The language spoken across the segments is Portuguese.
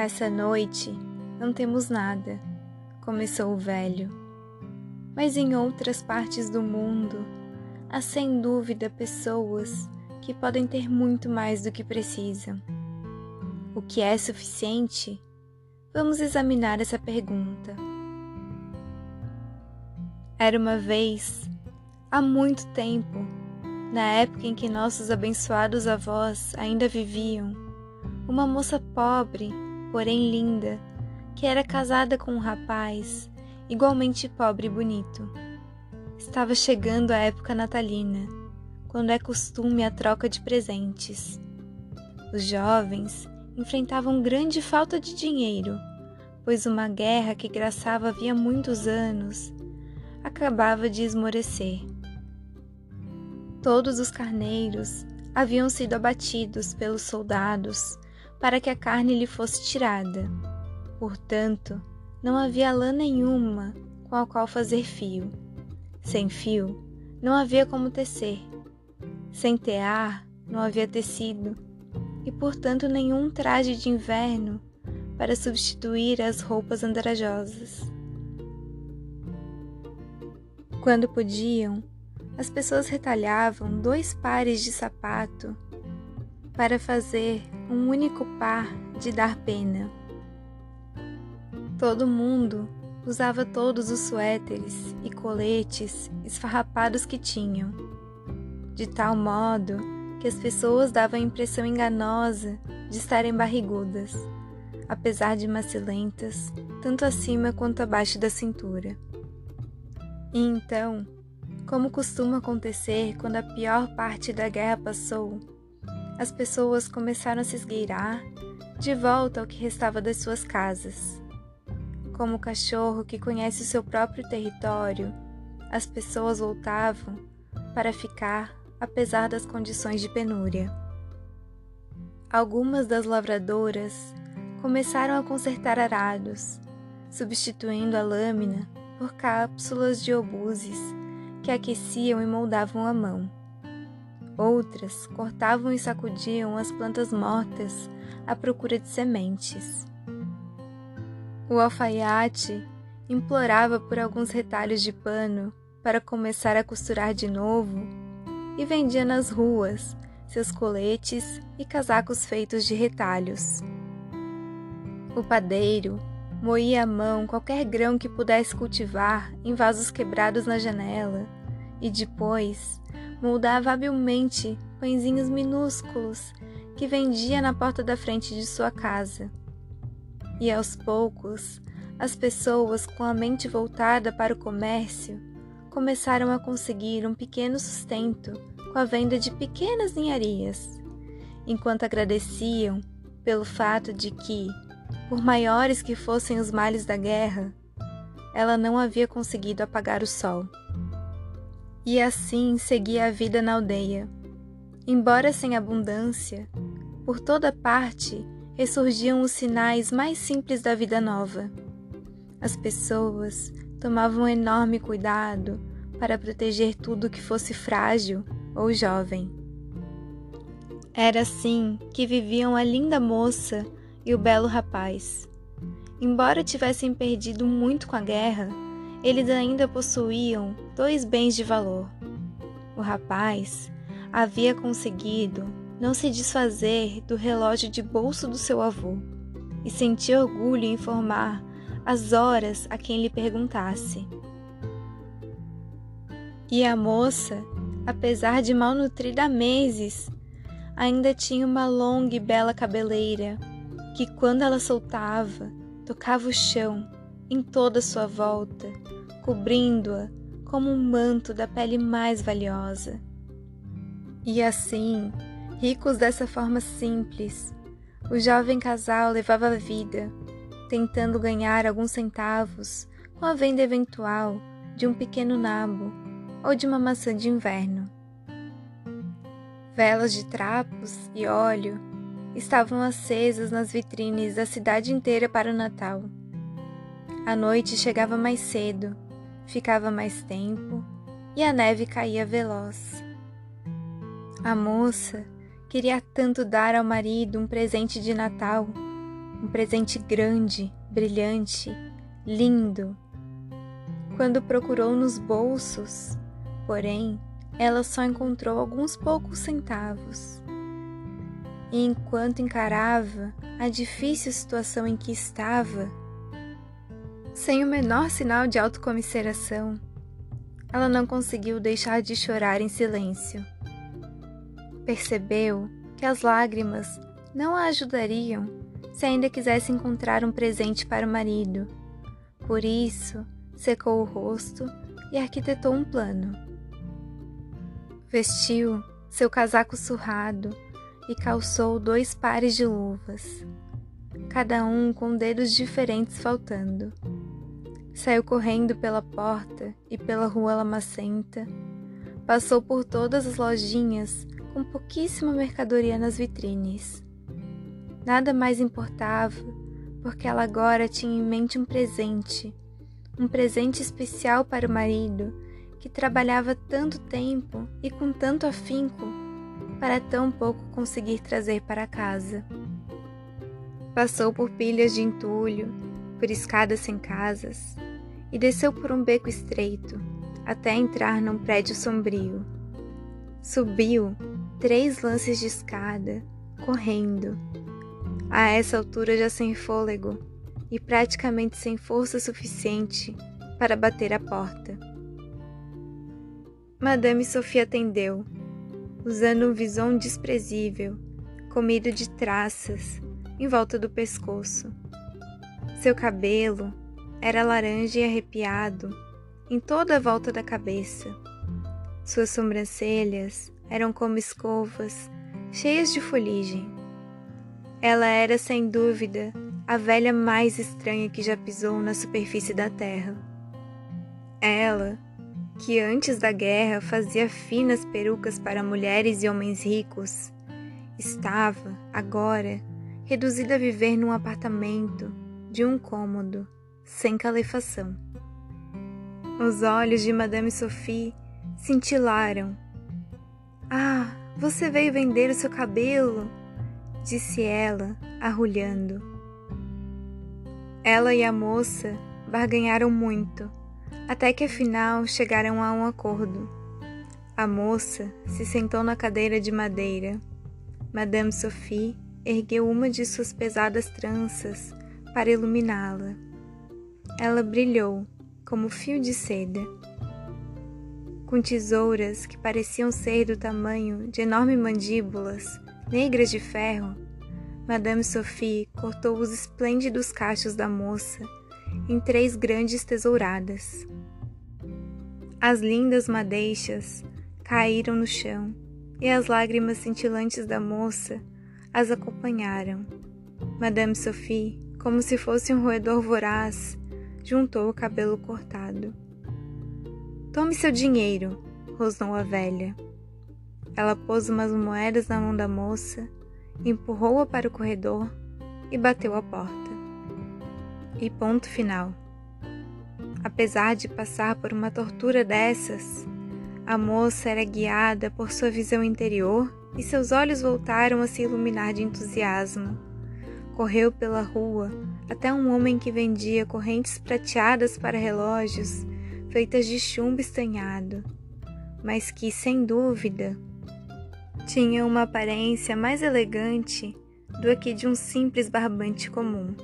Nessa noite não temos nada, começou o velho. Mas em outras partes do mundo há sem dúvida pessoas que podem ter muito mais do que precisam. O que é suficiente? Vamos examinar essa pergunta. Era uma vez, há muito tempo, na época em que nossos abençoados avós ainda viviam, uma moça pobre porém linda, que era casada com um rapaz igualmente pobre e bonito. Estava chegando a época natalina, quando é costume a troca de presentes. Os jovens enfrentavam grande falta de dinheiro, pois uma guerra que graçava havia muitos anos acabava de esmorecer. Todos os carneiros haviam sido abatidos pelos soldados para que a carne lhe fosse tirada. Portanto, não havia lã nenhuma com a qual fazer fio. Sem fio, não havia como tecer. Sem tear, não havia tecido, e portanto nenhum traje de inverno para substituir as roupas andrajosas. Quando podiam, as pessoas retalhavam dois pares de sapato para fazer um único par de dar pena. Todo mundo usava todos os suéteres e coletes esfarrapados que tinham, de tal modo que as pessoas davam a impressão enganosa de estarem barrigudas, apesar de macilentas, tanto acima quanto abaixo da cintura. E então, como costuma acontecer quando a pior parte da guerra passou, as pessoas começaram a se esgueirar de volta ao que restava das suas casas. Como o cachorro que conhece o seu próprio território, as pessoas voltavam para ficar apesar das condições de penúria. Algumas das lavradoras começaram a consertar arados, substituindo a lâmina por cápsulas de obuses que aqueciam e moldavam a mão. Outras cortavam e sacudiam as plantas mortas à procura de sementes. O alfaiate implorava por alguns retalhos de pano para começar a costurar de novo e vendia nas ruas seus coletes e casacos feitos de retalhos. O padeiro moía à mão qualquer grão que pudesse cultivar em vasos quebrados na janela e depois moldava habilmente pãezinhos minúsculos que vendia na porta da frente de sua casa. E aos poucos, as pessoas com a mente voltada para o comércio começaram a conseguir um pequeno sustento com a venda de pequenas ninharias, enquanto agradeciam pelo fato de que, por maiores que fossem os males da guerra, ela não havia conseguido apagar o sol. E assim seguia a vida na aldeia. Embora sem abundância, por toda parte ressurgiam os sinais mais simples da vida nova. As pessoas tomavam enorme cuidado para proteger tudo que fosse frágil ou jovem. Era assim que viviam a linda moça e o belo rapaz. Embora tivessem perdido muito com a guerra, eles ainda possuíam dois bens de valor. O rapaz havia conseguido não se desfazer do relógio de bolso do seu avô e sentia orgulho em informar as horas a quem lhe perguntasse. E a moça, apesar de malnutrida há meses, ainda tinha uma longa e bela cabeleira que, quando ela soltava, tocava o chão em toda sua volta, cobrindo-a como um manto da pele mais valiosa. E assim, ricos dessa forma simples, o jovem casal levava a vida, tentando ganhar alguns centavos com a venda eventual de um pequeno nabo ou de uma maçã de inverno. Velas de trapos e óleo estavam acesas nas vitrines da cidade inteira para o Natal. A noite chegava mais cedo, ficava mais tempo e a neve caía veloz. A moça queria tanto dar ao marido um presente de Natal, Um presente grande, brilhante, lindo. Quando procurou nos bolsos, porém, ela só encontrou alguns poucos centavos. E enquanto encarava a difícil situação em que estava, sem o menor sinal de autocomiseração, ela não conseguiu deixar de chorar em silêncio. Percebeu que as lágrimas não a ajudariam se ainda quisesse encontrar um presente para o marido. Por isso, secou o rosto e arquitetou um plano. Vestiu seu casaco surrado e calçou dois pares de luvas, cada um com dedos diferentes faltando. Saiu correndo pela porta e pela rua lamacenta, passou por todas as lojinhas com pouquíssima mercadoria nas vitrines. Nada mais importava, porque ela agora tinha em mente um presente, um presente especial para o marido, que trabalhava tanto tempo e com tanto afinco para tão pouco conseguir trazer para casa. Passou por pilhas de entulho, por escadas sem casas, e desceu por um beco estreito até entrar num prédio sombrio. Subiu três lances de escada, correndo, a essa altura já sem fôlego e praticamente sem força suficiente para bater a porta. Madame Sophie atendeu, usando um visão desprezível, comido de traças, em volta do pescoço. Seu cabelo era laranja e arrepiado em toda a volta da cabeça. Suas sobrancelhas eram como escovas, cheias de fuligem. Ela era, sem dúvida, a velha mais estranha que já pisou na superfície da terra. Ela, que antes da guerra fazia finas perucas para mulheres e homens ricos, estava, agora, reduzida a viver num apartamento de um cômodo, sem calefação. Os olhos de Madame Sophie cintilaram. Ah, você veio vender o seu cabelo? disse ela, arrulhando. Ela e a moça barganharam muito, até que afinal chegaram a um acordo. A moça se sentou na cadeira de madeira. Madame Sophie ergueu uma de suas pesadas tranças para iluminá-la. Ela brilhou como fio de seda. Com tesouras que pareciam ser do tamanho de enormes mandíbulas, negras de ferro, Madame Sophie cortou os esplêndidos cachos da moça em três grandes tesouradas. As lindas madeixas caíram no chão e as lágrimas cintilantes da moça as acompanharam. Madame Sophie, como se fosse um roedor voraz, juntou o cabelo cortado. Tome seu dinheiro, rosnou a velha. Ela pôs umas moedas na mão da moça, empurrou-a para o corredor e bateu a porta. E ponto final. Apesar de passar por uma tortura dessas, a moça era guiada por sua visão interior e seus olhos voltaram a se iluminar de entusiasmo. Correu pela rua até um homem que vendia correntes prateadas para relógios feitas de chumbo estanhado, mas que, sem dúvida, tinha uma aparência mais elegante do que de um simples barbante comum.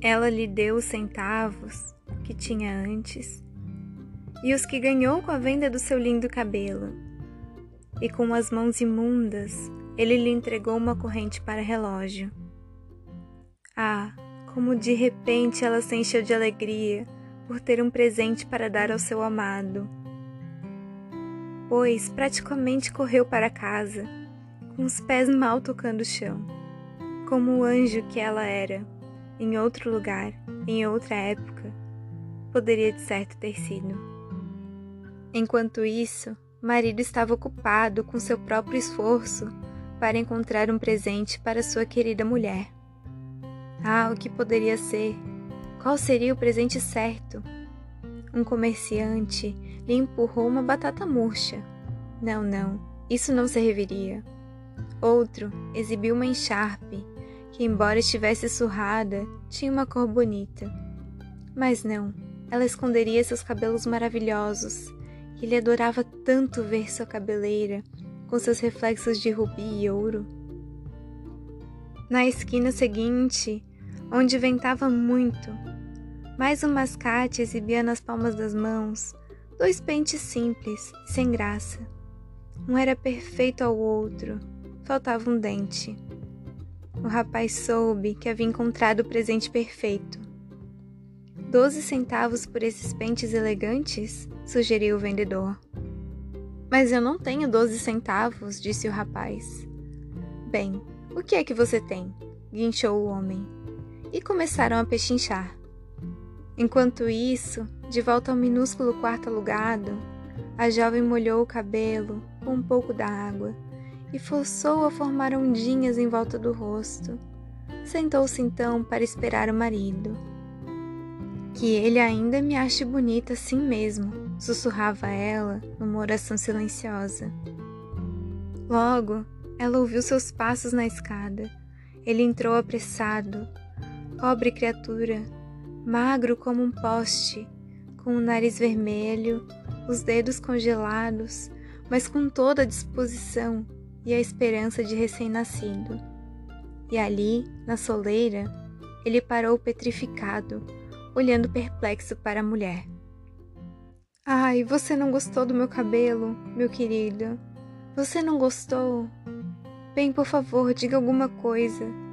Ela lhe deu os centavos que tinha antes e os que ganhou com a venda do seu lindo cabelo. E com as mãos imundas, ele lhe entregou uma corrente para relógio. Ah, como de repente ela se encheu de alegria por ter um presente para dar ao seu amado depois, praticamente correu para casa, com os pés mal tocando o chão, como o anjo que ela era, em outro lugar, em outra época, poderia de certo ter sido. Enquanto isso, marido estava ocupado com seu próprio esforço para encontrar um presente para sua querida mulher. Ah, o que poderia ser? Qual seria o presente certo? Um comerciante lhe empurrou uma batata murcha. Não, não, isso não serviria. Outro exibiu uma encharpe que, embora estivesse surrada, tinha uma cor bonita. Mas não, ela esconderia seus cabelos maravilhosos, ele adorava tanto ver sua cabeleira com seus reflexos de rubi e ouro. Na esquina seguinte, onde ventava muito, mais um mascate exibia nas palmas das mãos dois pentes simples, sem graça. Um era perfeito ao outro, faltava um dente. O rapaz soube que havia encontrado o presente perfeito. Doze centavos por esses pentes elegantes? sugeriu o vendedor. Mas eu não tenho doze centavos, disse o rapaz. Bem, o que é que você tem? guinchou o homem. E começaram a pechinchar. Enquanto isso, de volta ao minúsculo quarto alugado, a jovem molhou o cabelo com um pouco da água e forçou a formar ondinhas em volta do rosto. Sentou-se então para esperar o marido. Que ele ainda me ache bonita assim mesmo, sussurrava ela numa oração silenciosa. Logo, ela ouviu seus passos na escada. Ele entrou apressado. Pobre criatura, magro como um poste, com o nariz vermelho, os dedos congelados, mas com toda a disposição e a esperança de recém-nascido. E ali, na soleira, ele parou petrificado, olhando perplexo para a mulher. Ai, você não gostou do meu cabelo, meu querido? Você não gostou? Bem, por favor, diga alguma coisa.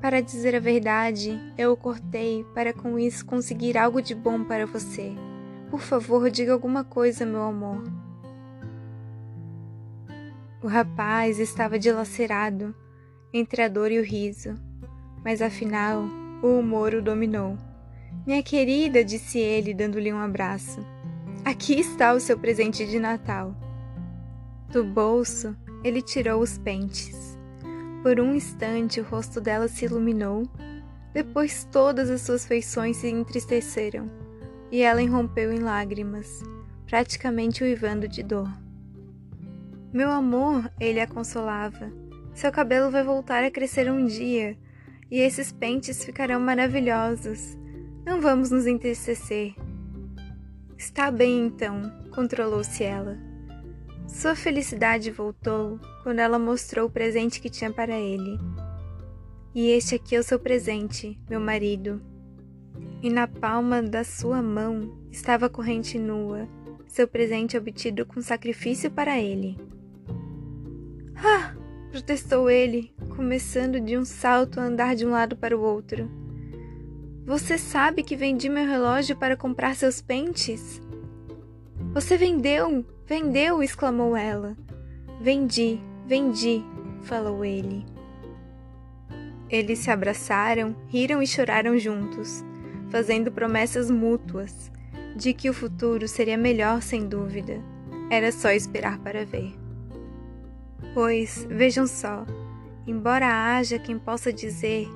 Para dizer a verdade, eu o cortei para com isso conseguir algo de bom para você. Por favor, diga alguma coisa, meu amor. O rapaz estava dilacerado entre a dor e o riso, mas afinal o humor o dominou. Minha querida, disse ele, dando-lhe um abraço, aqui está o seu presente de Natal. Do bolso, ele tirou os pentes. Por um instante o rosto dela se iluminou, depois todas as suas feições se entristeceram e ela irrompeu em lágrimas, praticamente uivando de dor. Meu amor, ele a consolava. Seu cabelo vai voltar a crescer um dia e esses pentes ficarão maravilhosos. Não vamos nos entristecer. Está bem então, controlou-se ela. Sua felicidade voltou quando ela mostrou o presente que tinha para ele. E este aqui é o seu presente, meu marido. E na palma da sua mão estava a corrente nua, seu presente obtido com sacrifício para ele. Ah! protestou ele, começando de um salto a andar de um lado para o outro. Você sabe que vendi meu relógio para comprar seus pentes? Você vendeu! Vendeu! exclamou ela. Vendi, vendi, falou ele. Eles se abraçaram, riram e choraram juntos, fazendo promessas mútuas de que o futuro seria melhor sem dúvida. Era só esperar para ver. Pois, vejam só, embora haja quem possa dizer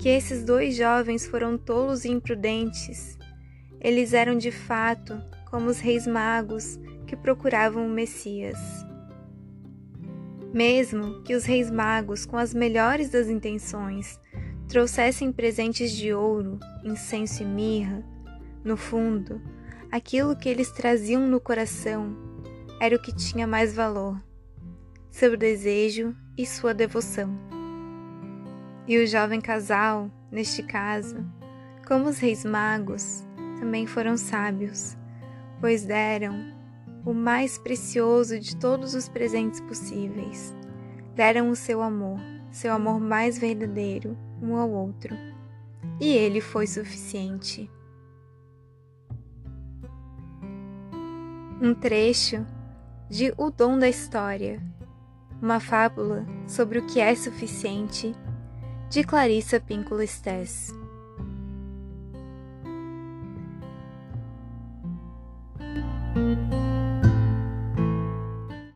que esses dois jovens foram tolos e imprudentes, eles eram de fato como os reis magos que procuravam o Messias. Mesmo que os reis magos, com as melhores das intenções, trouxessem presentes de ouro, incenso e mirra, no fundo, aquilo que eles traziam no coração era o que tinha mais valor: seu desejo e sua devoção. E o jovem casal, neste caso, como os reis magos, também foram sábios pois deram o mais precioso de todos os presentes possíveis. Deram o seu amor, seu amor mais verdadeiro, um ao outro. E ele foi suficiente. Um trecho de O Dom da História, uma fábula sobre o que é suficiente, de Clarissa Pinkola Stess. thank